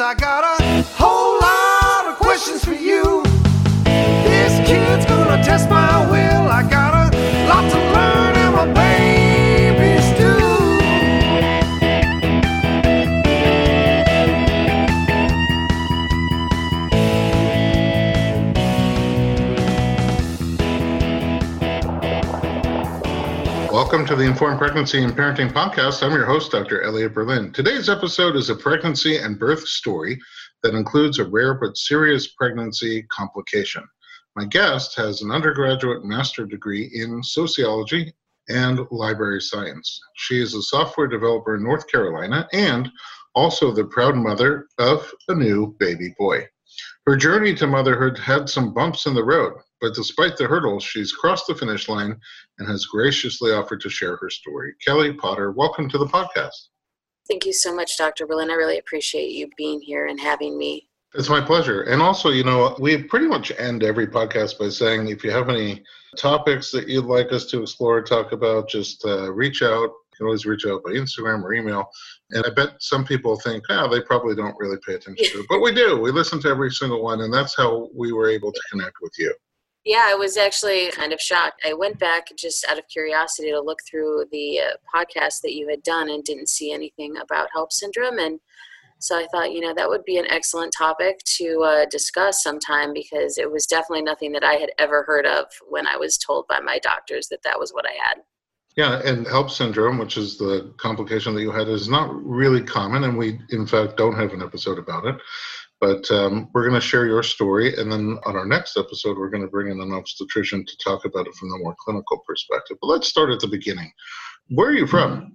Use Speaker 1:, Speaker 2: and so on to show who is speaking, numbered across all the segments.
Speaker 1: I got a
Speaker 2: Welcome to the Informed Pregnancy and Parenting Podcast. I'm your host, Dr. Elliot Berlin. Today's episode is a pregnancy and birth story that includes a rare but serious pregnancy complication. My guest has an undergraduate master degree in sociology and library science. She is a software developer in North Carolina and also the proud mother of a new baby boy. Her journey to motherhood had some bumps in the road, but despite the hurdles, she's crossed the finish line and has graciously offered to share her story. Kelly Potter, welcome to the podcast.
Speaker 3: Thank you so much, Dr. Berlin. I really appreciate you being here and having me.
Speaker 2: It's my pleasure. And also, you know, we pretty much end every podcast by saying if you have any topics that you'd like us to explore or talk about, just uh, reach out. You can always reach out by Instagram or email. And I bet some people think, oh, they probably don't really pay attention to it. But we do. We listen to every single one. And that's how we were able to connect with you.
Speaker 3: Yeah, I was actually kind of shocked. I went back just out of curiosity to look through the uh, podcast that you had done and didn't see anything about HELLP syndrome. And so I thought, you know, that would be an excellent topic to uh, discuss sometime because it was definitely nothing that I had ever heard of when I was told by my doctors that that was what I had.
Speaker 2: Yeah, and HELLP syndrome, which is the complication that you had, is not really common. And we, in fact, don't have an episode about it. But um, we're going to share your story. And then on our next episode, we're going to bring in an obstetrician to talk about it from the more clinical perspective. But let's start at the beginning. Where are you from?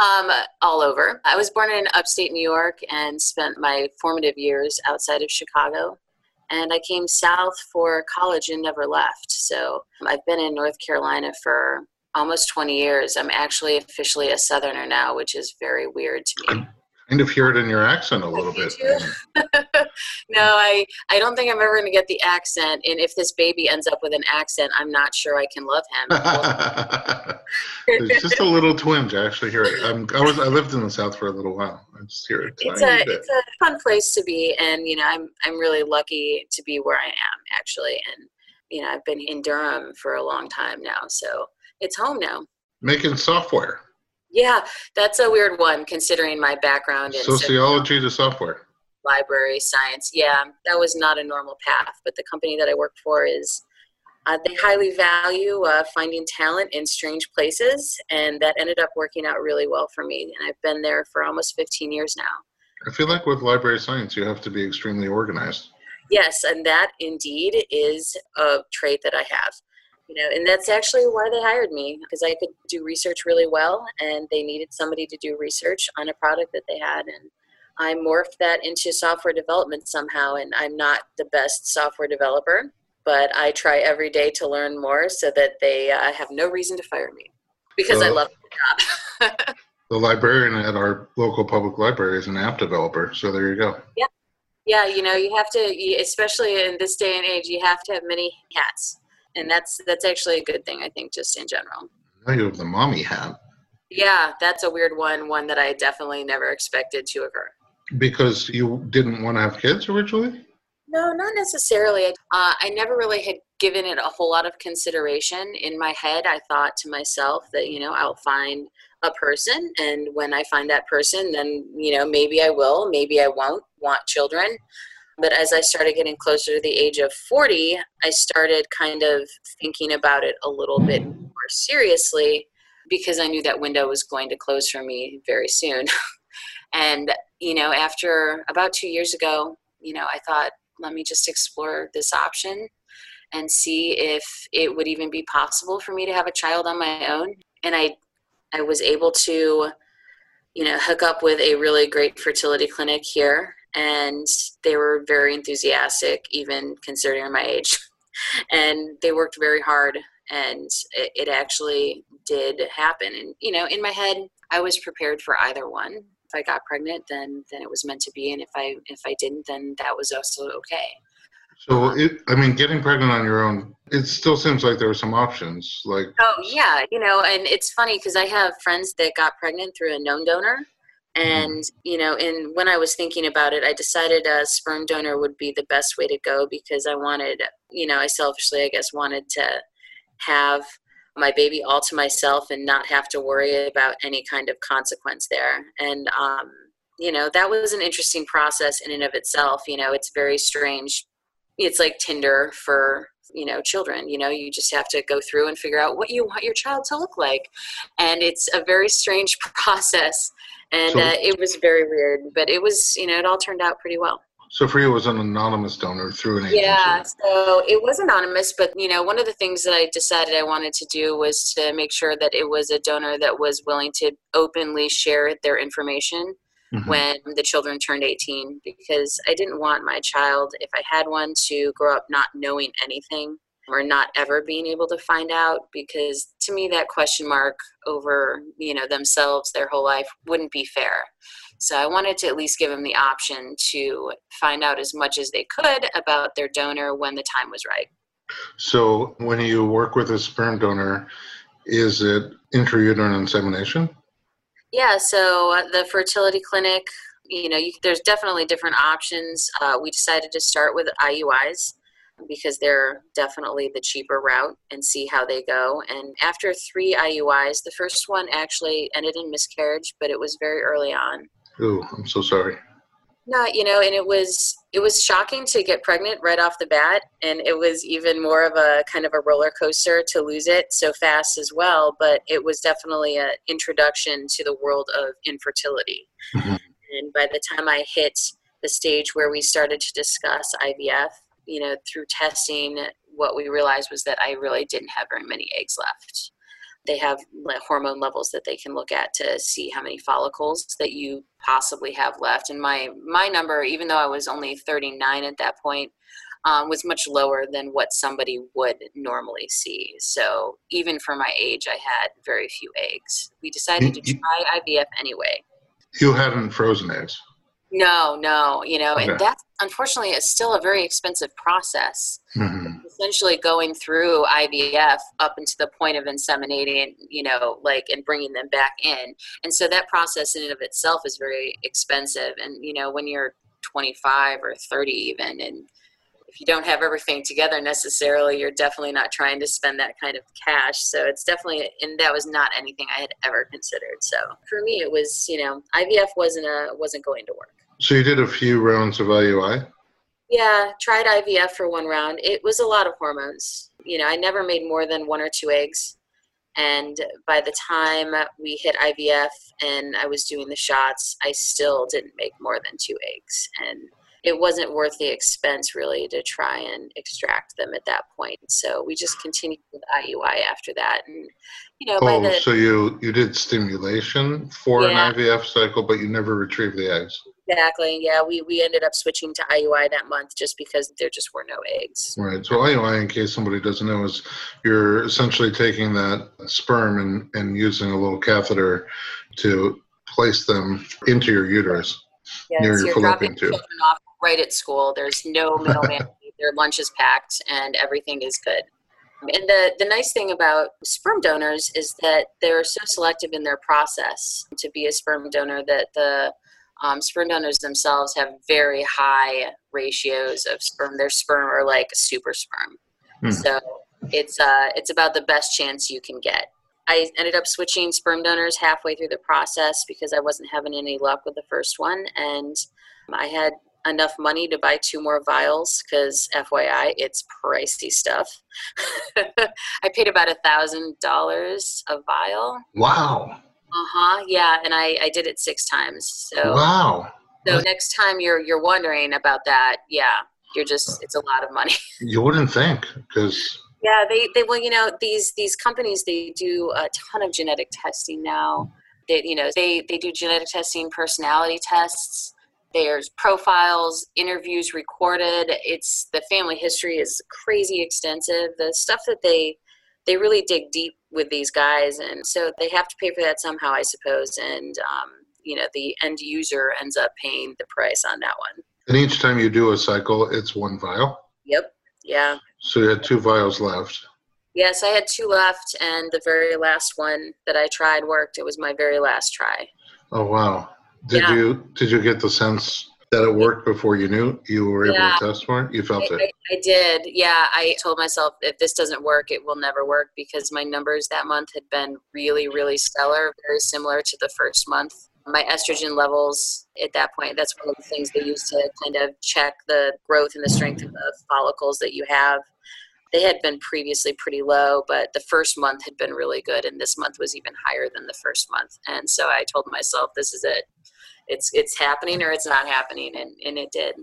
Speaker 3: Um, all over. I was born in upstate New York and spent my formative years outside of Chicago. And I came south for college and never left. So I've been in North Carolina for almost 20 years. I'm actually officially a Southerner now, which is very weird to me.
Speaker 2: Kind of hear it in your accent a little bit.
Speaker 3: no, I, I don't think I'm ever going to get the accent. And if this baby ends up with an accent, I'm not sure I can love him.
Speaker 2: it's just a little twinge. I actually hear it. I'm, I was I lived in the South for a little while. I just hear it.
Speaker 3: It's a, it's a fun place to be, and you know I'm I'm really lucky to be where I am actually, and you know I've been in Durham for a long time now, so it's home now.
Speaker 2: Making software.
Speaker 3: Yeah, that's a weird one considering my background in
Speaker 2: sociology to software.
Speaker 3: Library science. Yeah, that was not a normal path, but the company that I work for is uh, they highly value uh, finding talent in strange places, and that ended up working out really well for me. And I've been there for almost 15 years now.
Speaker 2: I feel like with library science, you have to be extremely organized.
Speaker 3: Yes, and that indeed is a trait that I have you know and that's actually why they hired me because i could do research really well and they needed somebody to do research on a product that they had and i morphed that into software development somehow and i'm not the best software developer but i try every day to learn more so that they uh, have no reason to fire me because i love the job.
Speaker 2: The librarian at our local public library is an app developer so there you go.
Speaker 3: Yeah. Yeah you know you have to especially in this day and age you have to have many hats and that's that's actually a good thing i think just in general.
Speaker 2: Now you have the mommy hat
Speaker 3: yeah that's a weird one one that i definitely never expected to occur.
Speaker 2: Because you didn't want to have kids originally?
Speaker 3: No not necessarily. Uh, i never really had given it a whole lot of consideration. In my head, I thought to myself that, you know, I'll find a person and when I find that person, then, you know, maybe I will, maybe I won't want children. But as I started getting closer to the age of 40, I started kind of thinking about it a little bit more seriously because I knew that window was going to close for me very soon. and, you know, after about two years ago, you know, I thought, let me just explore this option and see if it would even be possible for me to have a child on my own. And I, I was able to, you know, hook up with a really great fertility clinic here, and they were very enthusiastic, even considering my age. and they worked very hard, and it, it actually did happen. And you know, in my head, I was prepared for either one. If I got pregnant, then then it was meant to be, and if I if I didn't, then that was also okay.
Speaker 2: So it, I mean, getting pregnant on your own, it still seems like there are some options. Like,
Speaker 3: oh yeah, you know, and it's funny because I have friends that got pregnant through a known donor. And mm-hmm. you know, and when I was thinking about it, I decided a sperm donor would be the best way to go because I wanted, you know, I selfishly, I guess, wanted to have my baby all to myself and not have to worry about any kind of consequence there. And um, you know, that was an interesting process in and of itself. You know, it's very strange it's like Tinder for you know children you know you just have to go through and figure out what you want your child to look like and it's a very strange process and so, uh, it was very weird but it was you know it all turned out pretty well.
Speaker 2: So for you it was an anonymous donor through an agency.
Speaker 3: Yeah so it was anonymous but you know one of the things that i decided i wanted to do was to make sure that it was a donor that was willing to openly share their information mm-hmm. when the children turned 18 because I didn't want my child, if I had one, to grow up not knowing anything or not ever being able to find out because to me that question mark over you know themselves their whole life wouldn't be fair. So i wanted to at least give them the option to find out as much as they could about their donor when the time was right.
Speaker 2: So when you work with a sperm donor is it intrauterine insemination?
Speaker 3: Yeah, so the fertility clinic, you know, you, there's definitely different options. Uh, we decided to start with IUIs because they're definitely the cheaper route and see how they go. And after three IUIs, the first one actually ended in miscarriage, but it was very early on.
Speaker 2: Oh, I'm so sorry.
Speaker 3: No, you know, and it was it was shocking to get pregnant right off the bat, and it was even more of a kind of a roller coaster to lose it so fast as well. But it was definitely an introduction to the world of infertility. Mm-hmm. And by the time I hit the stage where we started to discuss IVF, you know, through testing, what we realized was that I really didn't have very many eggs left. They have hormone levels that they can look at to see how many follicles that you possibly have left. And my my number even though i was only 39 at that point um, was much lower than what somebody would normally see. So even for my age i had very few eggs. We decided to try ivf anyway.
Speaker 2: You hadn't frozen eggs
Speaker 3: no, no, you know, okay. and that's unfortunately it's still a very expensive process. Mm-hmm. Essentially, going through IVF up into the point of inseminating, you know, like and bringing them back in, and so that process in and of itself is very expensive. And you know, when you're 25 or 30, even, and if you don't have everything together necessarily, you're definitely not trying to spend that kind of cash. So it's definitely, and that was not anything I had ever considered. So for me, it was, you know, IVF wasn't a wasn't going to work.
Speaker 2: So you did a few rounds of IUI?
Speaker 3: Yeah, tried IVF for one round. It was a lot of hormones. You know, I never made more than one or two eggs. And by the time we hit IVF and I was doing the shots, I still didn't make more than two eggs. And it wasn't worth the expense really to try and extract them at that point. So we just continued with IUI after that. And you know,
Speaker 2: oh, the, so you you did stimulation for yeah. an IVF cycle, but you never retrieved the eggs.
Speaker 3: Exactly. Yeah, we we ended up switching to IUI that month just because there just were no eggs.
Speaker 2: Right. So IUI, in case somebody doesn't know, is you're essentially taking that sperm and and using a little catheter to place them into your uterus
Speaker 3: yes, near your fallopian tube. Off right at school. There's no middleman. Their lunch is packed and everything is good. And the, the nice thing about sperm donors is that they're so selective in their process to be a sperm donor that the um, sperm donors themselves have very high ratios of sperm. Their sperm are like super sperm.
Speaker 2: Hmm.
Speaker 3: So it's uh, it's about the best chance you can get. I ended up switching sperm donors halfway through the process because I wasn't having any luck with the first one, and I had enough money to buy two more vials because FYI, it's pricey stuff. I paid about a thousand dollars a vial.
Speaker 2: Wow.
Speaker 3: Uh huh. Yeah, and I I did it six times. So
Speaker 2: Wow.
Speaker 3: so next time you're you're wondering about that, yeah, you're just it's a lot of money.
Speaker 2: You wouldn't think because
Speaker 3: Yeah, they, they well, you know, these these companies they do a ton of genetic testing now. that you know they they do genetic testing, personality tests. There's profiles, interviews recorded. It's the family history is crazy extensive. The stuff that they they really dig deep with these guys, and so they have to pay for that somehow, I suppose. And um, you know, the end user ends up paying the price on that one.
Speaker 2: and each time you do a cycle, it's one vial.
Speaker 3: Yep. Yeah.
Speaker 2: So you had two vials left.
Speaker 3: Yes, I had two left, and the very last one that I tried worked. It was my very last try.
Speaker 2: Oh wow. Did
Speaker 3: Yeah.
Speaker 2: you did you get the sense that it worked before you knew you were able
Speaker 3: Yeah.
Speaker 2: to test for it? You felt
Speaker 3: I,
Speaker 2: it.
Speaker 3: I, I did. Yeah, I told myself if this doesn't work, it will never work because my numbers that month had been really, really stellar, very similar to the first month. My estrogen levels at that point, that's one of the things they use to kind of check the growth and the strength of the follicles that you have. They had been previously pretty low, but the first month had been really good, and this month was even higher than the first month. And so I told myself, this is it. It's it's happening or it's not happening, and, and it did.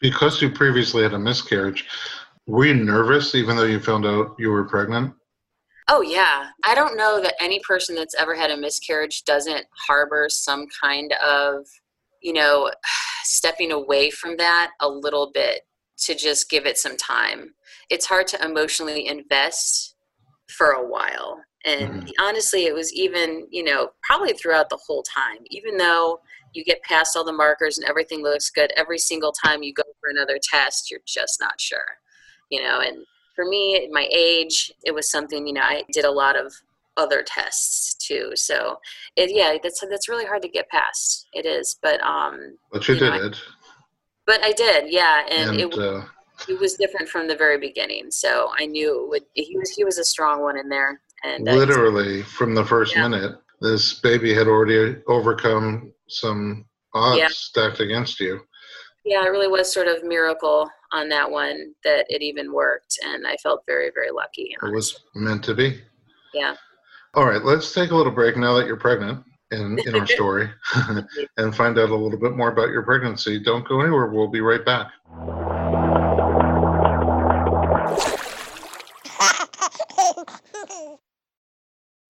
Speaker 2: Because you previously had a miscarriage, were you nervous even though you found out you were pregnant?
Speaker 3: Oh, yeah. I don't know that any person that's ever had a miscarriage doesn't harbor some kind of, you know, stepping away from that a little bit to just give it some time. It's hard to emotionally invest for a while. And mm-hmm. honestly, it was even, you know, probably throughout the whole time, even though you get past all the markers and everything looks good, every single time you go for another test, you're just not sure, you know, and for me my age it was something you know i did a lot of other tests too so it yeah that's that's really hard to get past it is but um
Speaker 2: But you
Speaker 3: You know,
Speaker 2: did
Speaker 3: I-
Speaker 2: it.
Speaker 3: but i did yeah and,
Speaker 2: And,
Speaker 3: it,
Speaker 2: uh,
Speaker 3: it was different from the very beginning so i knew it would he was he was a strong one in there and uh,
Speaker 2: literally from the first
Speaker 3: Yeah.
Speaker 2: minute, this baby had already overcome some odds
Speaker 3: Yeah.
Speaker 2: stacked against you.
Speaker 3: yeah it really was sort of miracle on that one that it even worked and i felt very very lucky
Speaker 2: It was meant to be.
Speaker 3: yeah
Speaker 2: All right, let's take a little break now that you're pregnant in, in our story and find out a little bit more about your pregnancy. Don't go anywhere. We'll be right back.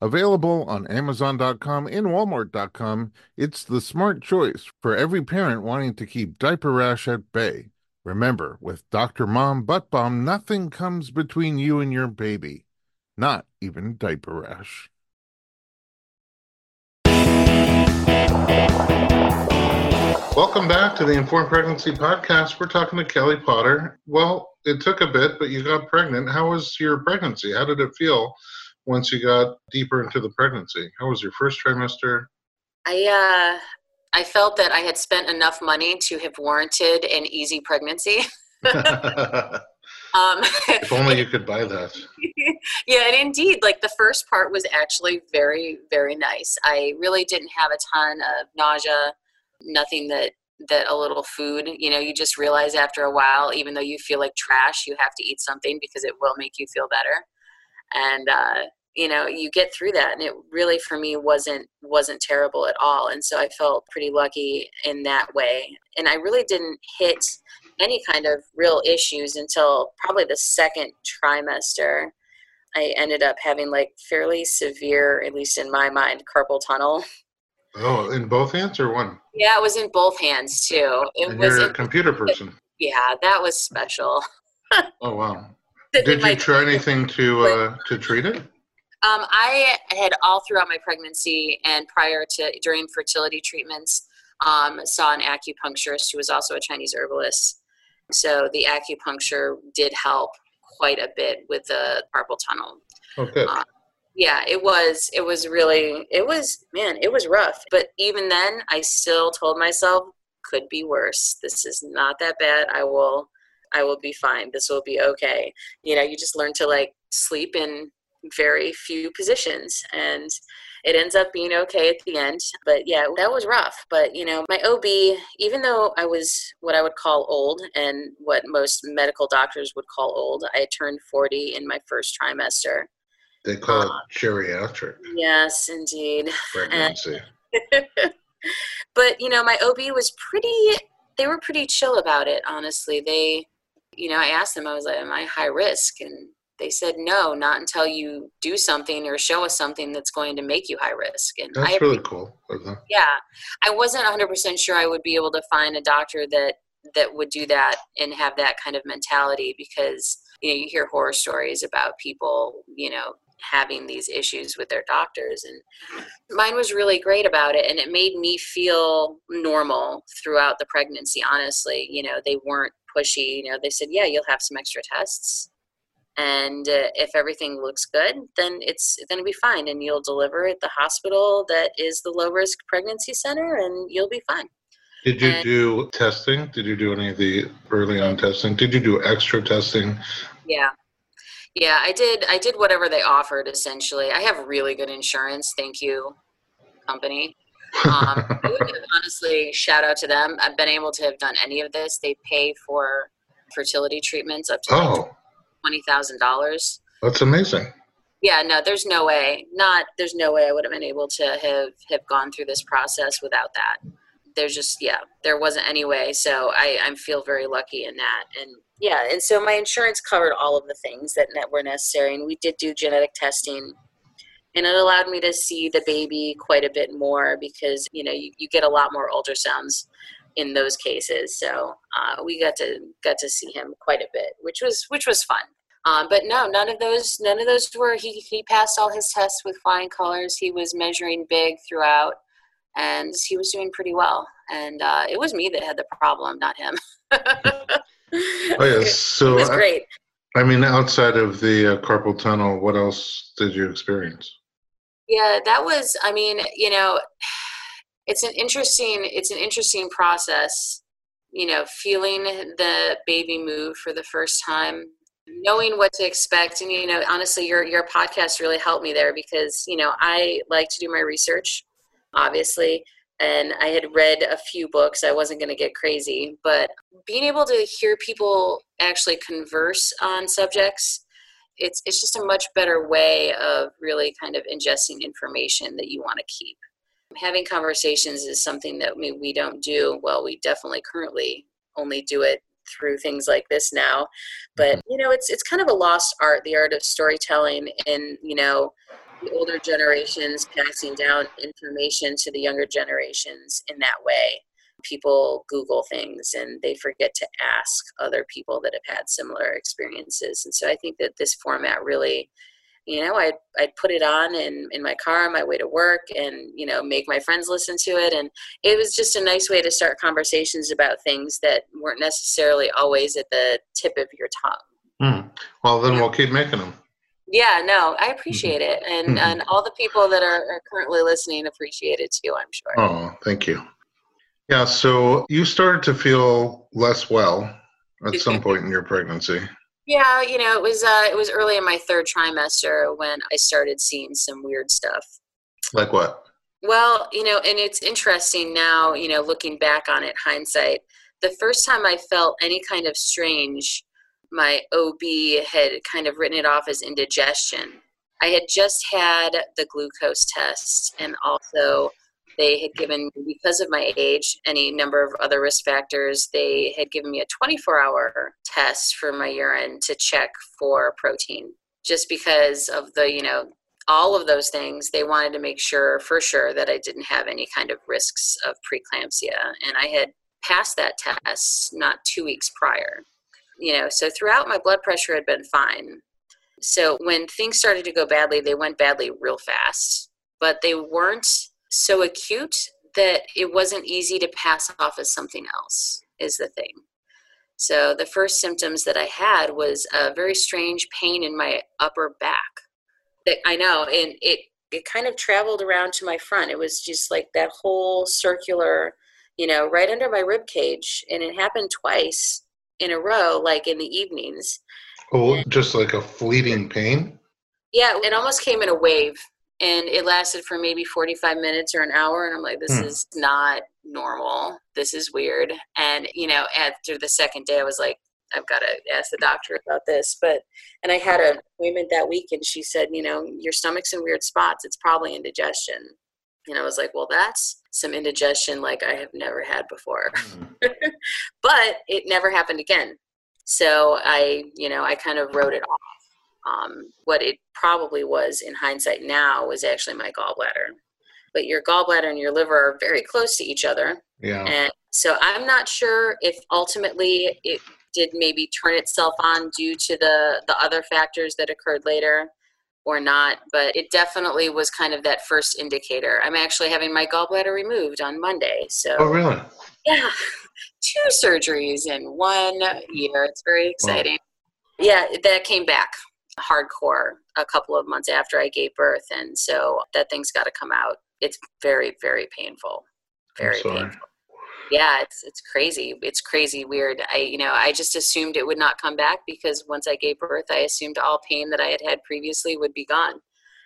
Speaker 2: Available on Amazon.com and Walmart.com, it's the smart choice for every parent wanting to keep diaper rash at bay. Remember, with Dr. Mom Butt Balm, nothing comes between you and your baby, not even diaper rash. Welcome back to the Informed Pregnancy Podcast. We're talking to Kelly Potter. Well, it took a bit, but you got pregnant. How was your pregnancy? How did it feel once you got deeper into the pregnancy? How was your first trimester?
Speaker 3: I uh, I felt that I had spent enough money to have warranted an easy pregnancy. um, if
Speaker 2: only you could buy that.
Speaker 3: yeah, and indeed, like the first part was actually very, very nice. I really didn't have a ton of nausea, nothing that that a little food. You know, you just realize after a while, even though you feel like trash, you have to eat something because it will make you feel better. And uh, you know you get through that and it really for me wasn't wasn't terrible at all and so i felt pretty lucky in that way and i really didn't hit any kind of real issues until probably the second trimester. I ended up having like fairly severe at least in my mind carpal tunnel.
Speaker 2: Oh in both hands or one?
Speaker 3: Yeah it was in both hands too. It
Speaker 2: and
Speaker 3: was
Speaker 2: you're a computer person.
Speaker 3: Yeah that was special.
Speaker 2: Oh wow did you try anything to uh to treat it
Speaker 3: Um, I had all throughout my pregnancy and prior to during fertility treatments um, saw an acupuncturist who was also a Chinese herbalist. So the acupuncture did help quite a bit with the carpal tunnel.
Speaker 2: okay
Speaker 3: Uh, Yeah, it was. It was really. It was man. It was rough. But even then, I still told myself could be worse. This is not that bad. I will. I will be fine. This will be okay. You know, you just learn to like sleep in very few positions and it ends up being okay at the end. But yeah that was rough. But you know my ob even though i was what i would call old and what most medical doctors would call old i turned 40 in my first trimester.
Speaker 2: They call
Speaker 3: uh,
Speaker 2: it geriatric.
Speaker 3: yes indeed.
Speaker 2: Pregnancy
Speaker 3: but you know my ob was pretty they were pretty chill about it honestly. They you know i asked them i was like am i high risk? And they said no not until you do something or show us something that's going to make you high risk. And
Speaker 2: that's
Speaker 3: i
Speaker 2: really cool. Them.
Speaker 3: yeah. I wasn't 100% sure i would be able to find a doctor that that would do that and have that kind of mentality because you know you hear horror stories about people you know having these issues with their doctors and mine was really great about it and it made me feel normal throughout the pregnancy honestly you know they weren't pushy you know they said yeah you'll have some extra tests and uh, if everything looks good then it's going to be fine and you'll deliver at the hospital that is the low risk pregnancy center and you'll be fine
Speaker 2: Did you
Speaker 3: And-
Speaker 2: do testing? Did you do any of the early on testing? Did you do extra testing?
Speaker 3: yeah yeah i did i did whatever they offered essentially. I have really good insurance thank you company. Um, have, honestly shout out to them. I've been able to have done any of this. They pay for fertility treatments up to like
Speaker 2: oh,
Speaker 3: $20000
Speaker 2: that's amazing.
Speaker 3: yeah no there's no way not there's no way i would have been able to have have gone through this process without that there's just yeah there wasn't any way so i i feel very lucky in that and yeah and so my insurance covered all of the things that, were necessary and we did do genetic testing and it allowed me to see the baby quite a bit more because you know you, you get a lot more ultrasounds in those cases so uh, we got to got to see him quite a bit which was which was fun um, but no, none of those, none of those were. He he passed all his tests with flying colors. He was measuring big throughout, and he was doing pretty well. And uh, it was me that had the problem, not him.
Speaker 2: Oh yes. So
Speaker 3: it
Speaker 2: I,
Speaker 3: great.
Speaker 2: I mean, outside of the uh, carpal tunnel, what else did you experience?
Speaker 3: Yeah, that was. I mean, you know, it's an interesting. It's an interesting process. You know, feeling the baby move for the first time, knowing what to expect, and you know, honestly, your your podcast really helped me there because you know I like to do my research, obviously, and I had read a few books. I wasn't going to get crazy, but being able to hear people actually converse on subjects it's it's just a much better way of really kind of ingesting information that you want to keep. Having conversations is something that we, we don't do. Well, we definitely currently only do it through things like this now. But mm-hmm. you know, it's it's kind of a lost art, the art of storytelling and, you know, the older generations passing down information to the younger generations in that way. People google things and they forget to ask other people that have had similar experiences. And so i think that this format really you know i'd, I'd put it on in, in my car on my way to work and you know make my friends listen to it. And it was just a nice way to start conversations about things that weren't necessarily always at the tip of your tongue.
Speaker 2: Hmm. Well, then we'll keep making them.
Speaker 3: Yeah no i appreciate it and
Speaker 2: Mhm.
Speaker 3: and all the people that are, are currently listening appreciate it too i'm sure
Speaker 2: Oh, thank you. Yeah. So you started to feel less well at some point in your pregnancy.
Speaker 3: Yeah, you know, it was uh, it was early in my third trimester when I started seeing some weird stuff.
Speaker 2: Like what?
Speaker 3: Well, you know, and it's interesting now, you know, looking back on it, hindsight. The first time I felt any kind of strange, my OB had kind of written it off as indigestion. I had just had the glucose test, and also they had given because of my age any number of other risk factors they had given me a 24 hour test for my urine to check for protein. Just because of the you know all of those things they wanted to make sure for sure that i didn't have any kind of risks of preeclampsia. And i had passed that test not two weeks prior you know so throughout my blood pressure had been fine. So when things started to go badly they went badly real fast but they weren't so acute that it wasn't easy to pass off as something else is the thing. So the first symptoms that i had was a very strange pain in my upper back that i know and it it kind of traveled around to my front. It was just like that whole circular you know right under my rib cage and it happened twice in a row like in the evenings.
Speaker 2: Oh just like a fleeting pain?
Speaker 3: Yeah it almost came in a wave and it lasted for maybe 45 minutes or an hour and i'm like this hmm. is not normal. This is weird. And you know after the second day i was like i've got to ask the doctor about this. But and i had an appointment that week and she said you know your stomach's in weird spots. It's probably indigestion and i was like well that's some indigestion like i have never had before hmm. but it never happened again so i you know i kind of wrote it off um, what it probably was in hindsight now was actually my gallbladder. But your gallbladder and your liver are very close to each other.
Speaker 2: Yeah.
Speaker 3: And so I'm not sure if ultimately it did maybe turn itself on due to the the other factors that occurred later or not, but it definitely was kind of that first indicator. I'm actually having my gallbladder removed on Monday. So
Speaker 2: Oh really?
Speaker 3: Yeah. Two surgeries in one year. It's very exciting. Wow. Yeah, that came back hardcore a couple of months after I gave birth. And so that thing's got to come out. It's very, very painful. Very painful. Yeah, it's it's crazy. It's crazy weird. I you know, I just assumed it would not come back because once I gave birth, I assumed all pain that I had had previously would be gone.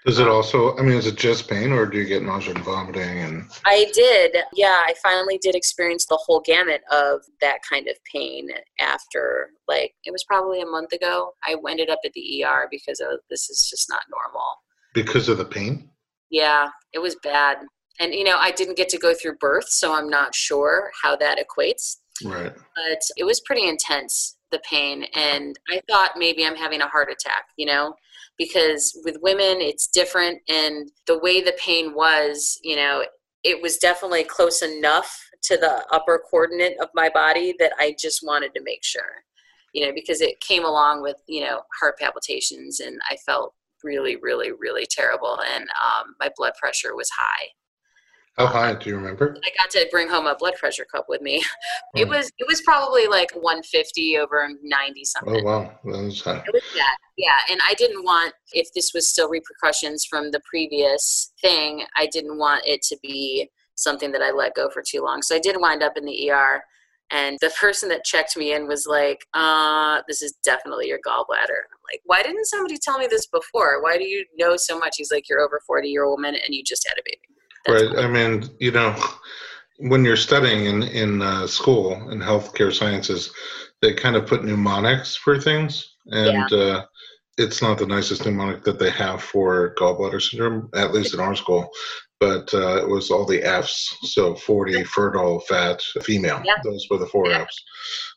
Speaker 2: Does it also? I mean, is it just pain, or do you get nausea and vomiting? And
Speaker 3: I did. Yeah, I finally did experience the whole gamut of that kind of pain after, like, it was probably a month ago. I ended up at the ER because of, this is just not normal.
Speaker 2: Because of the pain?
Speaker 3: Yeah, it was bad. And you know, I didn't get to go through birth, so I'm not sure how that equates.
Speaker 2: Right.
Speaker 3: But it was pretty intense, the pain, and I thought maybe I'm having a heart attack. You know because with women it's different and the way the pain was you know it was definitely close enough to the upper coordinate of my body that i just wanted to make sure you know because it came along with you know heart palpitations and i felt really really really terrible and um, my blood pressure was high
Speaker 2: how high do you remember?
Speaker 3: I got to bring home a blood pressure cup with me. It oh. was it was probably like 150 over 90 something.
Speaker 2: Oh wow, that was high.
Speaker 3: It was that, yeah. And I didn't want if this was still repercussions from the previous thing. I didn't want it to be something that I let go for too long. So I did wind up in the ER. And the person that checked me in was like, uh, this is definitely your gallbladder. I'm like, why didn't somebody tell me this before? Why do you know so much? He's like, you're over 40 year old woman and you just had a baby
Speaker 2: right. I mean, you know, when you're studying in in uh, school in healthcare sciences, they kind of put mnemonics for things, and yeah. uh, it's not the nicest mnemonic that they have for gallbladder syndrome, at least in our school. But uh, it was all the F's, so 40, fertile, fat, female. Yeah. Those were the four
Speaker 3: yeah.
Speaker 2: F's.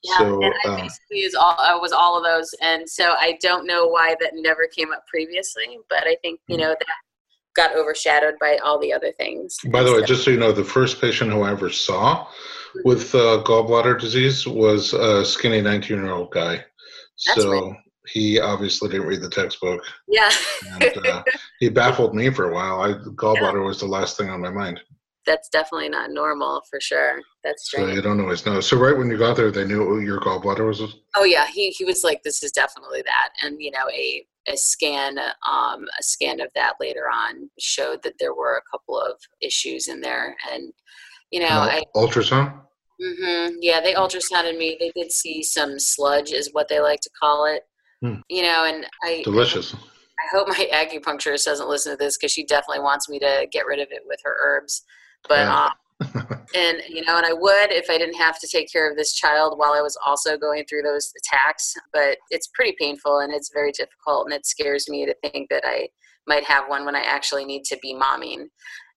Speaker 3: Yeah, so, and I um, basically is all I was all of those, and so I don't know why that never came up previously, but I think you hmm. know that got overshadowed by all the other things.
Speaker 2: By the way, just so you know, the first patient who I ever saw with uh, gallbladder disease was a skinny 19 year old guy. That's so right. he obviously didn't read the textbook.
Speaker 3: Yeah.
Speaker 2: and, uh, he baffled me for a while. I, gallbladder yeah. was the last thing on my mind.
Speaker 3: That's definitely not normal for sure. That's
Speaker 2: strange. So you don't always know. So right when you got there, they knew your gallbladder was.
Speaker 3: Oh yeah, he he was like, "This is definitely that," and you know, a a scan um, a scan of that later on showed that there were a couple of issues in there and you know I,
Speaker 2: ultrasound
Speaker 3: mm-hmm, yeah they ultrasounded me they did see some sludge is what they like to call it hmm. you know and i
Speaker 2: delicious
Speaker 3: i hope my acupuncturist doesn't listen to this because she definitely wants me to get rid of it with her herbs but yeah. um, and you know and i would if i didn't have to take care of this child while i was also going through those attacks but it's pretty painful and it's very difficult and it scares me to think that i might have one when i actually need to be momming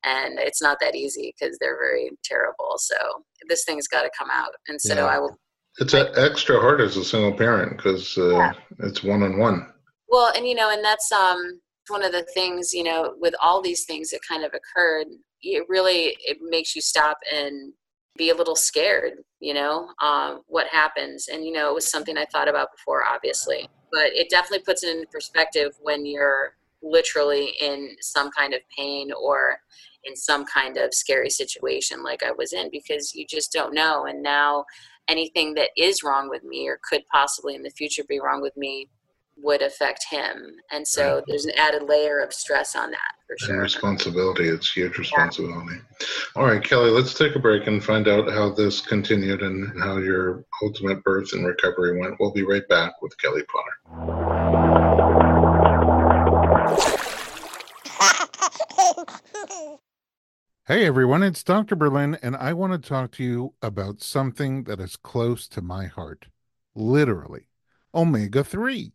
Speaker 3: and it's not that easy because they're very terrible so this thing's got to come out and so yeah. i will
Speaker 2: it's extra hard as a single parent because uh, yeah. it's one-on-one
Speaker 3: well and you know and that's um one of the things you know with all these things that kind of occurred it really it makes you stop and be a little scared you know um, what happens. And you know it was something i thought about before obviously. But it definitely puts it in perspective when you're literally in some kind of pain or in some kind of scary situation like i was in because you just don't know. And now anything that is wrong with me or could possibly in the future be wrong with me would affect him. And so right. there's an added layer of stress on that for sure.
Speaker 2: And responsibility. It's huge responsibility. Yeah. All right, Kelly, let's take a break and find out how this continued and how your ultimate birth and recovery went. We'll be right back with Kelly Potter. Hey everyone, it's Dr. Berlin, and I want to talk to you about something that is close to my heart. Literally, omega 3.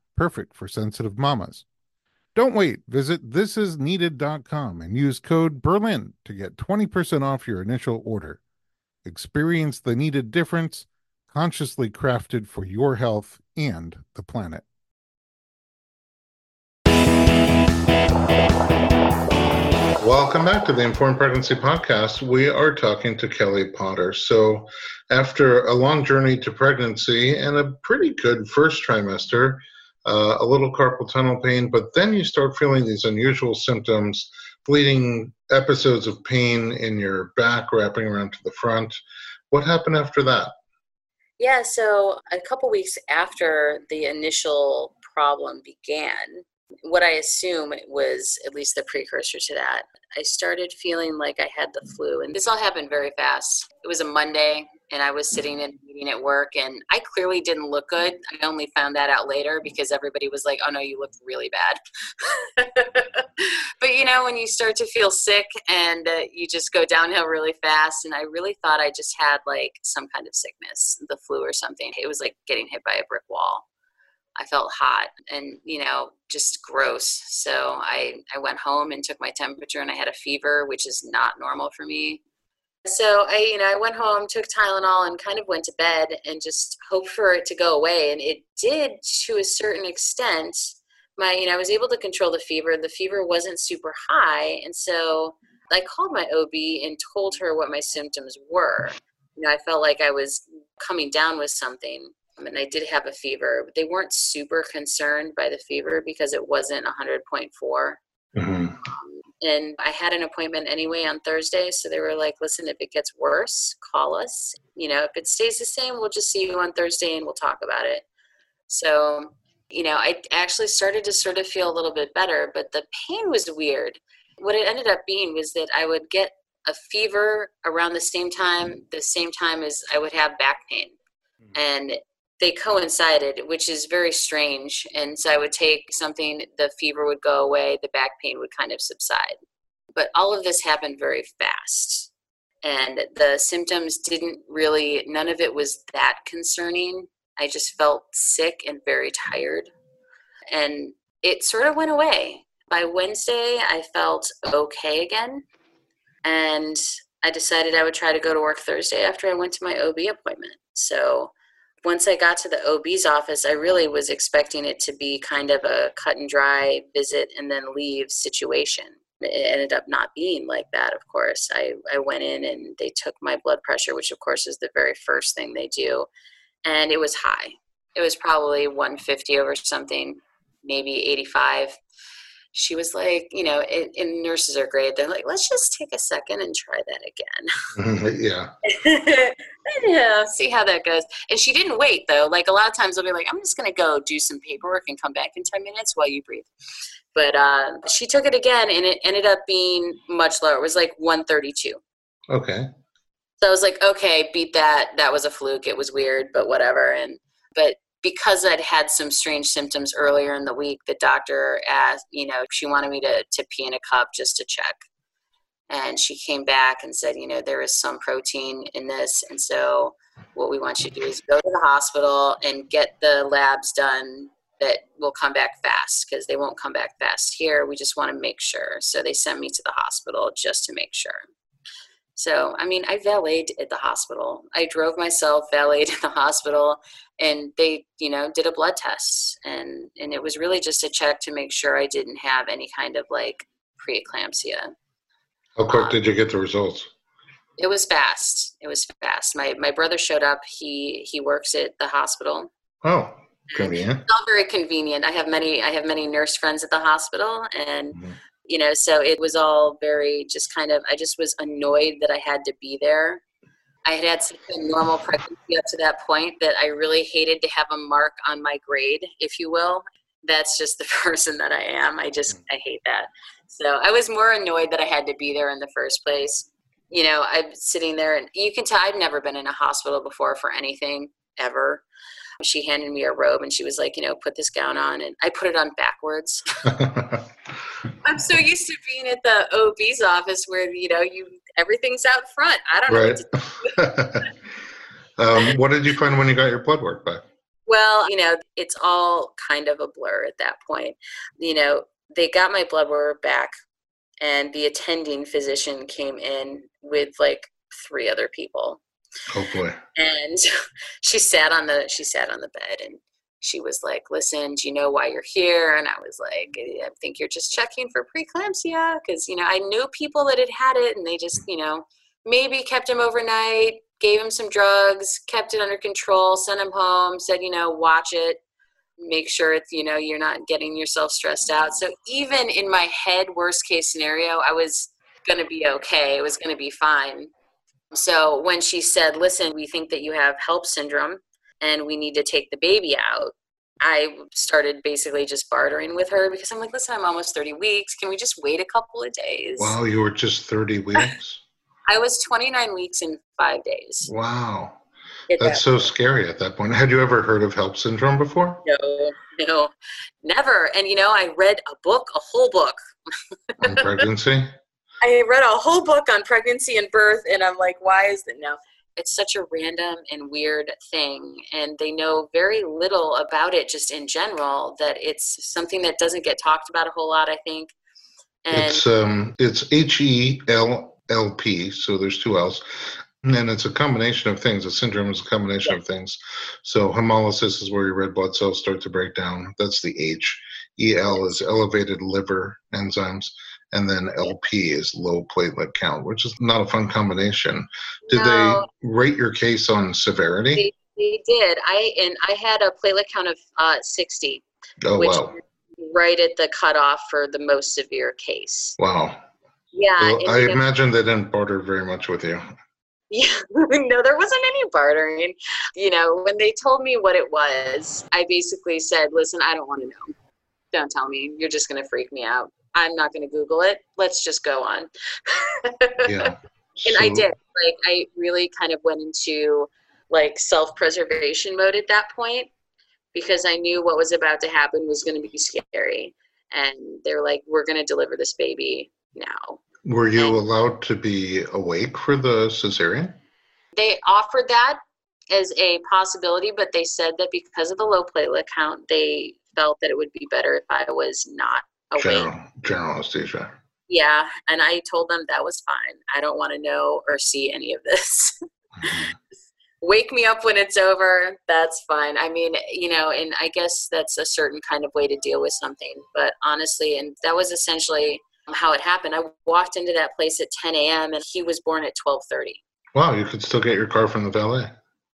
Speaker 2: perfect for sensitive mamas. Don't wait. Visit thisisneeded.com and use code Berlin to get 20% off your initial order. Experience the needed difference, consciously crafted for your health and the planet. Welcome back to the Informed Pregnancy Podcast. We are talking to Kelly Potter. So, after a long journey to pregnancy and a pretty good first trimester, uh, a little carpal tunnel pain, but then you start feeling these unusual symptoms, bleeding episodes of pain in your back wrapping around to the front. What happened after that?
Speaker 3: Yeah, so a couple weeks after the initial problem began, what I assume was at least the precursor to that, I started feeling like I had the flu. And this all happened very fast. It was a Monday and I was sitting in a meeting at work and I clearly didn't look good. I only found that out later because everybody was like, oh no, you look really bad. but you know, when you start to feel sick and uh, you just go downhill really fast, and I really thought I just had like some kind of sickness, the flu or something. It was like getting hit by a brick wall. I felt hot and you know just gross. So I I went home and took my temperature and I had a fever, which is not normal for me. So I, you know, I went home, took Tylenol, and kind of went to bed and just hoped for it to go away. And it did to a certain extent. My, you know, I was able to control the fever. The fever wasn't super high, and so I called my OB and told her what my symptoms were. You know, I felt like I was coming down with something, and I did have a fever. But they weren't super concerned by the fever because it wasn't 100.4. Mm-hmm. And I had an appointment anyway on Thursday. So they were like, listen, if it gets worse, call us. You know, if it stays the same, we'll just see you on Thursday and we'll talk about it. So, you know, I actually started to sort of feel a little bit better, but the pain was weird. What it ended up being was that I would get a fever around the same time, the same time as I would have back pain. Hmm. And they coincided, which is very strange. And so I would take something, the fever would go away, the back pain would kind of subside. But all of this happened very fast. And the symptoms didn't really, none of it was that concerning. I just felt sick and very tired. And it sort of went away. By Wednesday, I felt okay again. And I decided I would try to go to work Thursday after I went to my OB appointment. So once I got to the OB's office, I really was expecting it to be kind of a cut and dry visit and then leave situation. It ended up not being like that, of course. I, I went in and they took my blood pressure, which, of course, is the very first thing they do. And it was high. It was probably 150 over something, maybe 85. She was like, you know, and, and nurses are great. They're like, let's just take a second and try that again.
Speaker 2: yeah.
Speaker 3: yeah, see how that goes. And she didn't wait though. Like a lot of times, I'll be like, I'm just gonna go do some paperwork and come back in ten minutes while you breathe. But uh, she took it again, and it ended up being much lower. It was like 132.
Speaker 2: Okay.
Speaker 3: So I was like, okay, beat that. That was a fluke. It was weird, but whatever. And but because I'd had some strange symptoms earlier in the week, the doctor asked, you know, she wanted me to, to pee in a cup just to check. And she came back and said, you know, there is some protein in this. And so what we want you to do is go to the hospital and get the labs done that will come back fast because they won't come back fast here. We just want to make sure. So they sent me to the hospital just to make sure. So, I mean, I valeted at the hospital. I drove myself, valeted at the hospital, and they, you know, did a blood test. And, and it was really just a check to make sure I didn't have any kind of like preeclampsia.
Speaker 2: How quick um, did you get the results?
Speaker 3: It was fast. It was fast. My, my brother showed up. He, he works at the hospital.
Speaker 2: Oh, convenient.
Speaker 3: It's all very convenient. I have many, I have many nurse friends at the hospital and mm-hmm you know so it was all very just kind of i just was annoyed that i had to be there i had had such a normal pregnancy up to that point that i really hated to have a mark on my grade if you will that's just the person that i am i just mm. i hate that so i was more annoyed that i had to be there in the first place you know i'm sitting there and you can tell i've never been in a hospital before for anything ever she handed me a robe and she was like, you know, put this gown on. And I put it on backwards. I'm so used to being at the OB's office where, you know, you everything's out front. I don't know.
Speaker 2: Right. um, what did you find when you got your blood work back?
Speaker 3: Well, you know, it's all kind of a blur at that point. You know, they got my blood work back and the attending physician came in with like three other people
Speaker 2: Oh boy.
Speaker 3: And she sat on the she sat on the bed and she was like, "Listen, do you know why you're here?" And I was like, "I think you're just checking for preeclampsia because you know I knew people that had had it and they just you know maybe kept him overnight, gave him some drugs, kept it under control, sent him home, said you know watch it, make sure it's you know you're not getting yourself stressed out." So even in my head, worst case scenario, I was going to be okay. It was going to be fine. So when she said, listen, we think that you have HELLP syndrome and we need to take the baby out, I started basically just bartering with her because I'm like, listen, I'm almost 30 weeks. Can we just wait a couple of days?
Speaker 2: Wow, you were just 30 weeks?
Speaker 3: I was 29 weeks in five days.
Speaker 2: Wow. That's so scary at that point. Had you ever heard of HELLP syndrome before?
Speaker 3: No, no, never. And you know, I read a book, a whole book.
Speaker 2: On pregnancy?
Speaker 3: I read a whole book on pregnancy and birth, and I'm like, why is it no? It's such a random and weird thing, and they know very little about it just in general. That it's something that doesn't get talked about a whole lot. I think.
Speaker 2: And it's um, it's H E L L P, so there's two L's. And it's a combination of things. A syndrome is a combination of things. So hemolysis is where your red blood cells start to break down. That's the H. EL is elevated liver enzymes and then LP is low platelet count, which is not a fun combination. Did no, they rate your case on severity?
Speaker 3: They, they, did. I and I had a platelet count of uh, 60.
Speaker 2: Oh
Speaker 3: which
Speaker 2: wow!
Speaker 3: Right at the cutoff for the most severe case.
Speaker 2: Wow.
Speaker 3: Yeah.
Speaker 2: Well, I imagine they didn't barter very much with you.
Speaker 3: Yeah, no, there wasn't any bartering. You know, when they told me what it was, I basically said, listen, I don't want to know. Don't tell me. You're just going to freak me out. I'm not going to Google it. Let's just go on.
Speaker 2: yeah.
Speaker 3: and I did. Like, I really kind of went into like self preservation mode at that point because I knew what was about to happen was going to be scary. And they're like, we're going to deliver this baby now.
Speaker 2: Were you and allowed to be awake for the cesarean?
Speaker 3: They offered that as a possibility, but they said that because of the low platelet count, they felt that it would be better if I was not
Speaker 2: General, general anesthesia.
Speaker 3: Yeah, and I told them that was fine. I don't want to know or see any of this. Mm-hmm. Wake me up when it's over. That's fine. I mean, you know, and I guess that's a certain kind of way to deal with something. But honestly, and that was essentially how it happened. I walked into that place at 10 a.m. and he was born at 12:30.
Speaker 2: Wow, you could still get your car from the valet.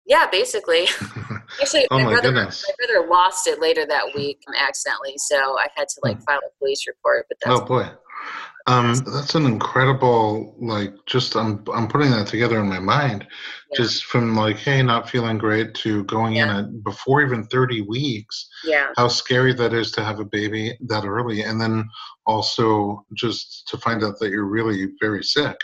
Speaker 3: Yeah, basically. Actually,
Speaker 2: oh
Speaker 3: my, brother,
Speaker 2: goodness.
Speaker 3: my brother lost it later that week accidentally, so I had to like file a police report. But that's
Speaker 2: Hmm. Oh boy. Um, that's an incredible like just I'm I'm putting that together in my mind.
Speaker 3: Yeah.
Speaker 2: Just from like, hey, not feeling great to going in at before even 30 weeks,
Speaker 3: yeah,
Speaker 2: how scary that is to have a baby that early and then also just to find out that you're really very sick.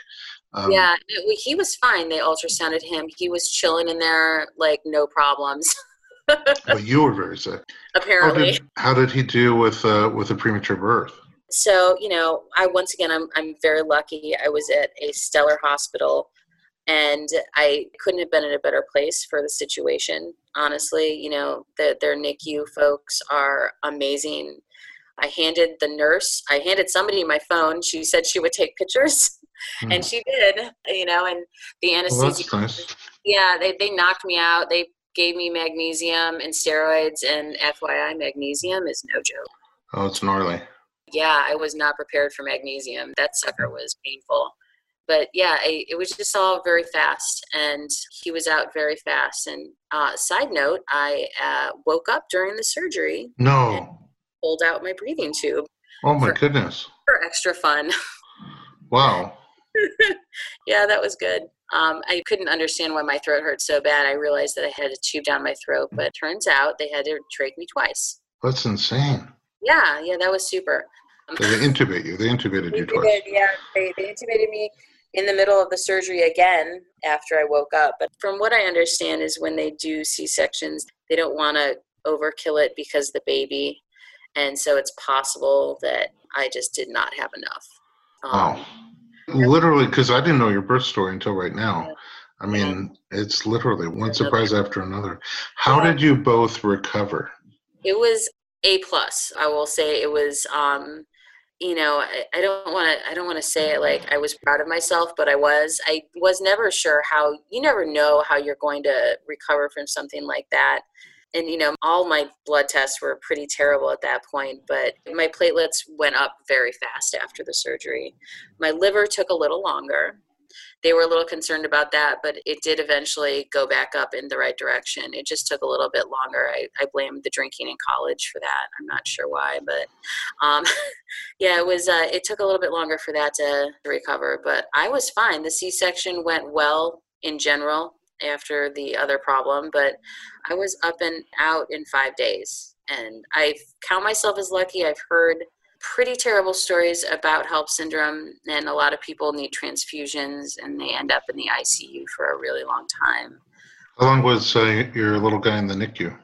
Speaker 2: Um,
Speaker 3: yeah. It, he was fine. They ultrasounded him. He was chilling in there like no problems.
Speaker 2: But you were very sick. How
Speaker 3: apparently.
Speaker 2: did, how did he do with uh, with a premature birth?
Speaker 3: so you know i once again i'm i'm very lucky i was at a stellar hospital and i couldn't have been in a better place for the situation honestly you know the, their nicu folks are amazing i handed the nurse i handed somebody my phone she said she would take pictures
Speaker 2: Hmm.
Speaker 3: and she did you know and the anesthesia
Speaker 2: that's nice.
Speaker 3: yeah they, they knocked me out they gave me magnesium and steroids and fyi magnesium is no joke
Speaker 2: Oh, it's gnarly.
Speaker 3: yeah, I was not prepared for magnesium. That sucker was painful. But yeah, I, it was just all very fast, and he was out very fast. And uh, side note, I uh, woke up during the surgery,
Speaker 2: No.
Speaker 3: pulled out my breathing tube
Speaker 2: Oh my
Speaker 3: For-
Speaker 2: goodness.
Speaker 3: for extra fun.
Speaker 2: Wow.
Speaker 3: yeah, that was good. Um, I couldn't understand why my throat hurt so bad. I realized that I had a tube down my throat, but turns out they had to trach me twice.
Speaker 2: That's insane.
Speaker 3: Yeah, yeah, that was super. Um,
Speaker 2: So they intubate you. They intubated you twice.
Speaker 3: yeah. They, they intubated me in the middle of the surgery again after I woke up. But from what I understand is when they do C sections, they don't want to overkill it because the baby, and so it's possible that I just did not have enough. Um,
Speaker 2: Wow. Literally, because I didn't know your birth story until right now. I mean, it's literally one surprise after another. How did you both recover?
Speaker 3: it was a plus i will say. It was um you know i, I don't want to i don't want to say it like i was proud of myself but i was. I was never sure how you never know how you're going to recover from something like that and you know all my blood tests were pretty terrible at that point but my platelets went up very fast after the surgery my liver took a little longer they were a little concerned about that, but it did eventually go back up in the right direction. It just took a little bit longer. I, I blame the drinking in college for that. I'm not sure why, but um, yeah, it was. Uh, it took a little bit longer for that to recover, but I was fine. The C-section went well in general after the other problem, but I was up and out in five days, and I count myself as lucky. I've heard pretty terrible stories about HELLP syndrome, and a lot of people need transfusions and they end up in the ICU for a really long time.
Speaker 2: How long was uh, your little guy in the NICU?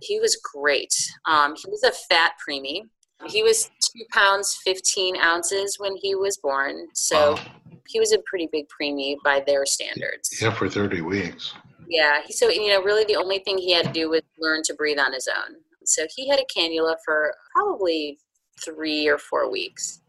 Speaker 3: He was great. Um, he was a fat preemie. He was two pounds, 15 ounces when he was born. So
Speaker 2: Wow.
Speaker 3: He was a pretty big preemie by their standards.
Speaker 2: Yeah, for 30 weeks.
Speaker 3: Yeah. he- So, you know, really the only thing he had to do was learn to breathe on his own. So he had a cannula for probably three or four weeks.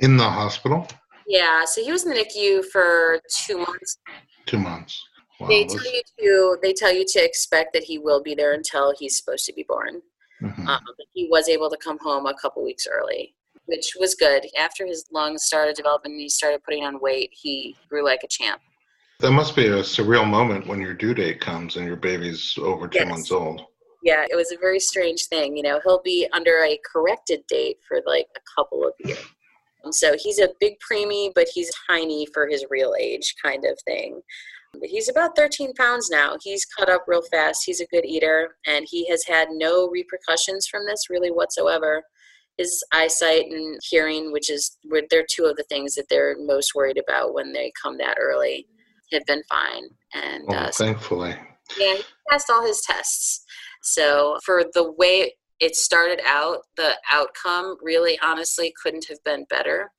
Speaker 2: In the hospital?
Speaker 3: Yeah, so he was in the NICU for two months.
Speaker 2: Two months. Wow.
Speaker 3: they tell you to they tell you to expect that he will be there until he's supposed to be born.
Speaker 2: mhm.
Speaker 3: Um, he was able to come home a couple weeks early, which was good. After his lungs started developing, and he started putting on weight. He grew like a champ.
Speaker 2: That must be a surreal moment when your due date comes and your baby's over two
Speaker 3: Yes.
Speaker 2: months old.
Speaker 3: Yeah, it was a very strange thing. You know, he'll be under a corrected date for like a couple of years. And so he's a big preemie, but he's tiny for his real age, kind of thing. But he's about 13 pounds now. He's cut up real fast. He's a good eater, and he has had no repercussions from this really whatsoever. His eyesight and hearing, which is they're two of the things that they're most worried about when they come that early, have been fine. And
Speaker 2: Well,
Speaker 3: uh, so
Speaker 2: thankfully.
Speaker 3: yeah, he passed all his tests. So for the way it started out, the outcome really honestly couldn't have been better.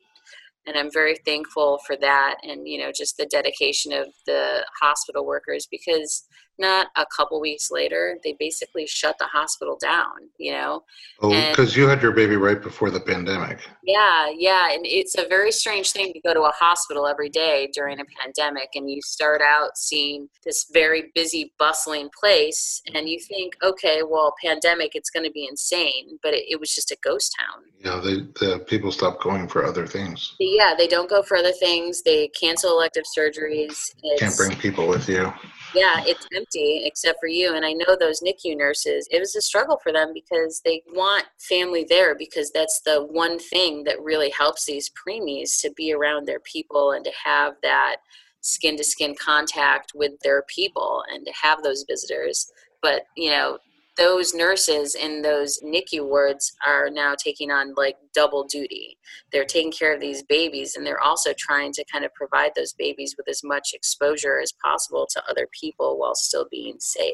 Speaker 3: And I'm very thankful for that and you know just the dedication of the hospital workers because not a couple weeks later they basically shut the hospital down, you know.
Speaker 2: Oh, because you had your baby right before the pandemic.
Speaker 3: Yeah, yeah, and it's a very strange thing to go to a hospital every day during a pandemic and you start out seeing this very busy, bustling place and you think, okay, well, pandemic, it's going to be insane, but it, it was just a ghost town.
Speaker 2: You know, the, the people stopped going for other things.
Speaker 3: Yeah, they don't go for other things. They cancel elective surgeries. It's,
Speaker 2: Can't bring people with you.
Speaker 3: Yeah, it's empty except for you. And I know those NICU nurses, it was a struggle for them because they want family there because that's the one thing that really helps these preemies to be around their people and to have that skin to skin contact with their people and to have those visitors. But, you know, those nurses in those NICU wards are now taking on like double duty. They're taking care of these babies and they're also trying to kind of provide those babies with as much exposure as possible to other people while still being safe.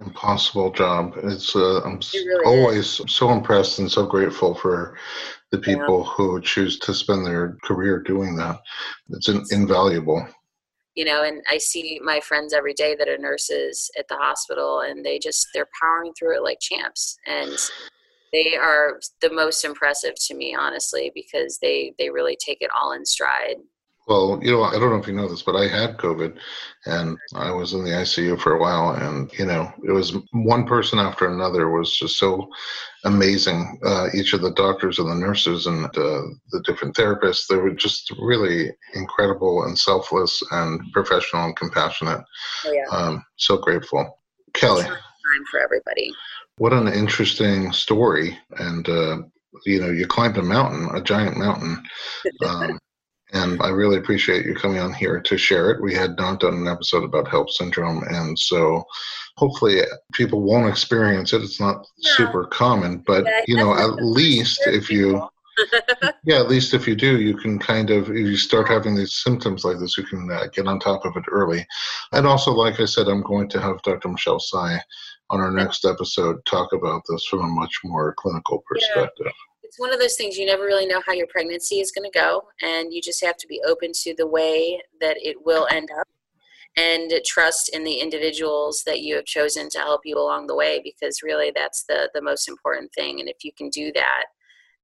Speaker 2: Impossible job. It's uh, I'm it really always is. so impressed and so grateful for the people yeah. who choose to spend their career doing that. It's an, invaluable
Speaker 3: you know and i see my friends every day that are nurses at the hospital and they just they're powering through it like champs and they are the most impressive to me honestly because they they really take it all in stride
Speaker 2: well, you know, I don't know if you know this, but I had COVID and I was in the ICU for a while. And, you know, it was one person after another was just so amazing. Uh, each of the doctors and the nurses and uh, the different therapists, they were just really incredible and selfless and professional and compassionate. Oh, yeah. Um, so grateful. Kelly. Time
Speaker 3: for everybody.
Speaker 2: What an interesting story. And, uh, you know, you climbed a mountain, a giant mountain. Um, and I really appreciate you coming on here to share it. We had not done an episode about HELLP syndrome, and so hopefully people won't experience it. It's not yeah. super common, but yeah, you know, at least if you yeah, at least if you do, you can kind of, if you start having these symptoms like this, you can uh, get on top of it early. And also, like I said, I'm going to have Dr. Michelle Sy on our next episode talk about this from a much more clinical perspective. Yeah
Speaker 3: it's one of those things you never really know how your pregnancy is going to go and you just have to be open to the way that it will end up and trust in the individuals that you have chosen to help you along the way because really that's the the most important thing and if you can do that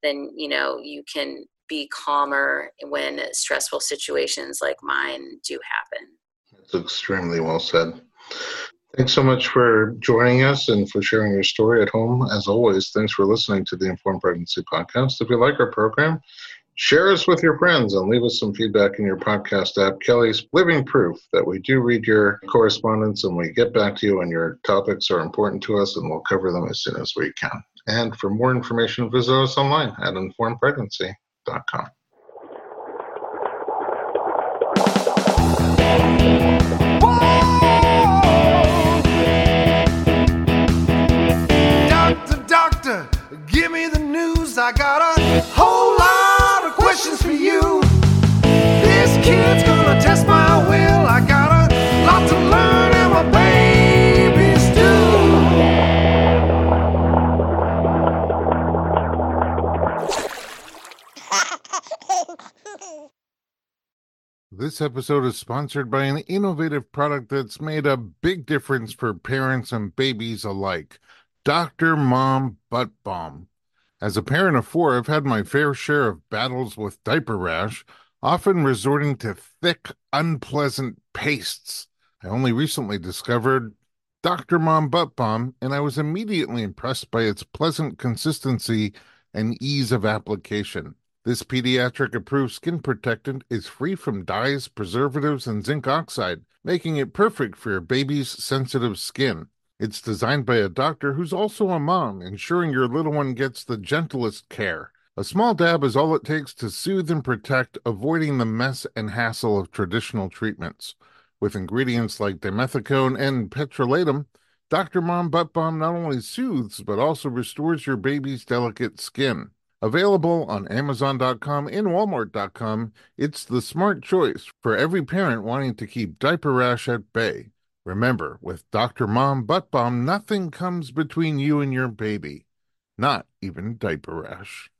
Speaker 3: then you know you can be calmer when stressful situations like mine do happen.
Speaker 2: That's extremely well said Thanks so much for joining us and for sharing your story at home. As always, thanks for listening to the Informed Pregnancy Podcast. If you like our program, share us with your friends and leave us some feedback in your podcast app. Kelly's living proof that we do read your correspondence and we get back to you when your topics are important to us and we'll cover them as soon as we can. And for more information, visit us online at informedpregnancy.com.
Speaker 1: I got a whole lot of questions for you. This kid's gonna test my will. I got a lot to learn, and my babies
Speaker 2: do. This episode is sponsored by an innovative product that's made a big difference for parents and babies alike Dr. Mom Butt Balm. As a parent of four, I've had my fair share of battles with diaper rash, often resorting to thick, unpleasant pastes. I only recently discovered Dr. Mom Butt Balm, and I was immediately impressed by its pleasant consistency and ease of application. This pediatric approved skin protectant is free from dyes, preservatives, and zinc oxide, making it perfect for your baby's sensitive skin. It's designed by a doctor who's also a mom, ensuring your little one gets the gentlest care. A small dab is all it takes to soothe and protect, avoiding the mess and hassle of traditional treatments. With ingredients like dimethicone and petrolatum, Dr. Mom Butt Balm not only soothes but also restores your baby's delicate skin. Available on Amazon.com and Walmart.com, it's the smart choice for every parent wanting to keep diaper rash at bay. Remember, with Dr. Mom Butt Balm, nothing comes between you and your baby, not even diaper rash.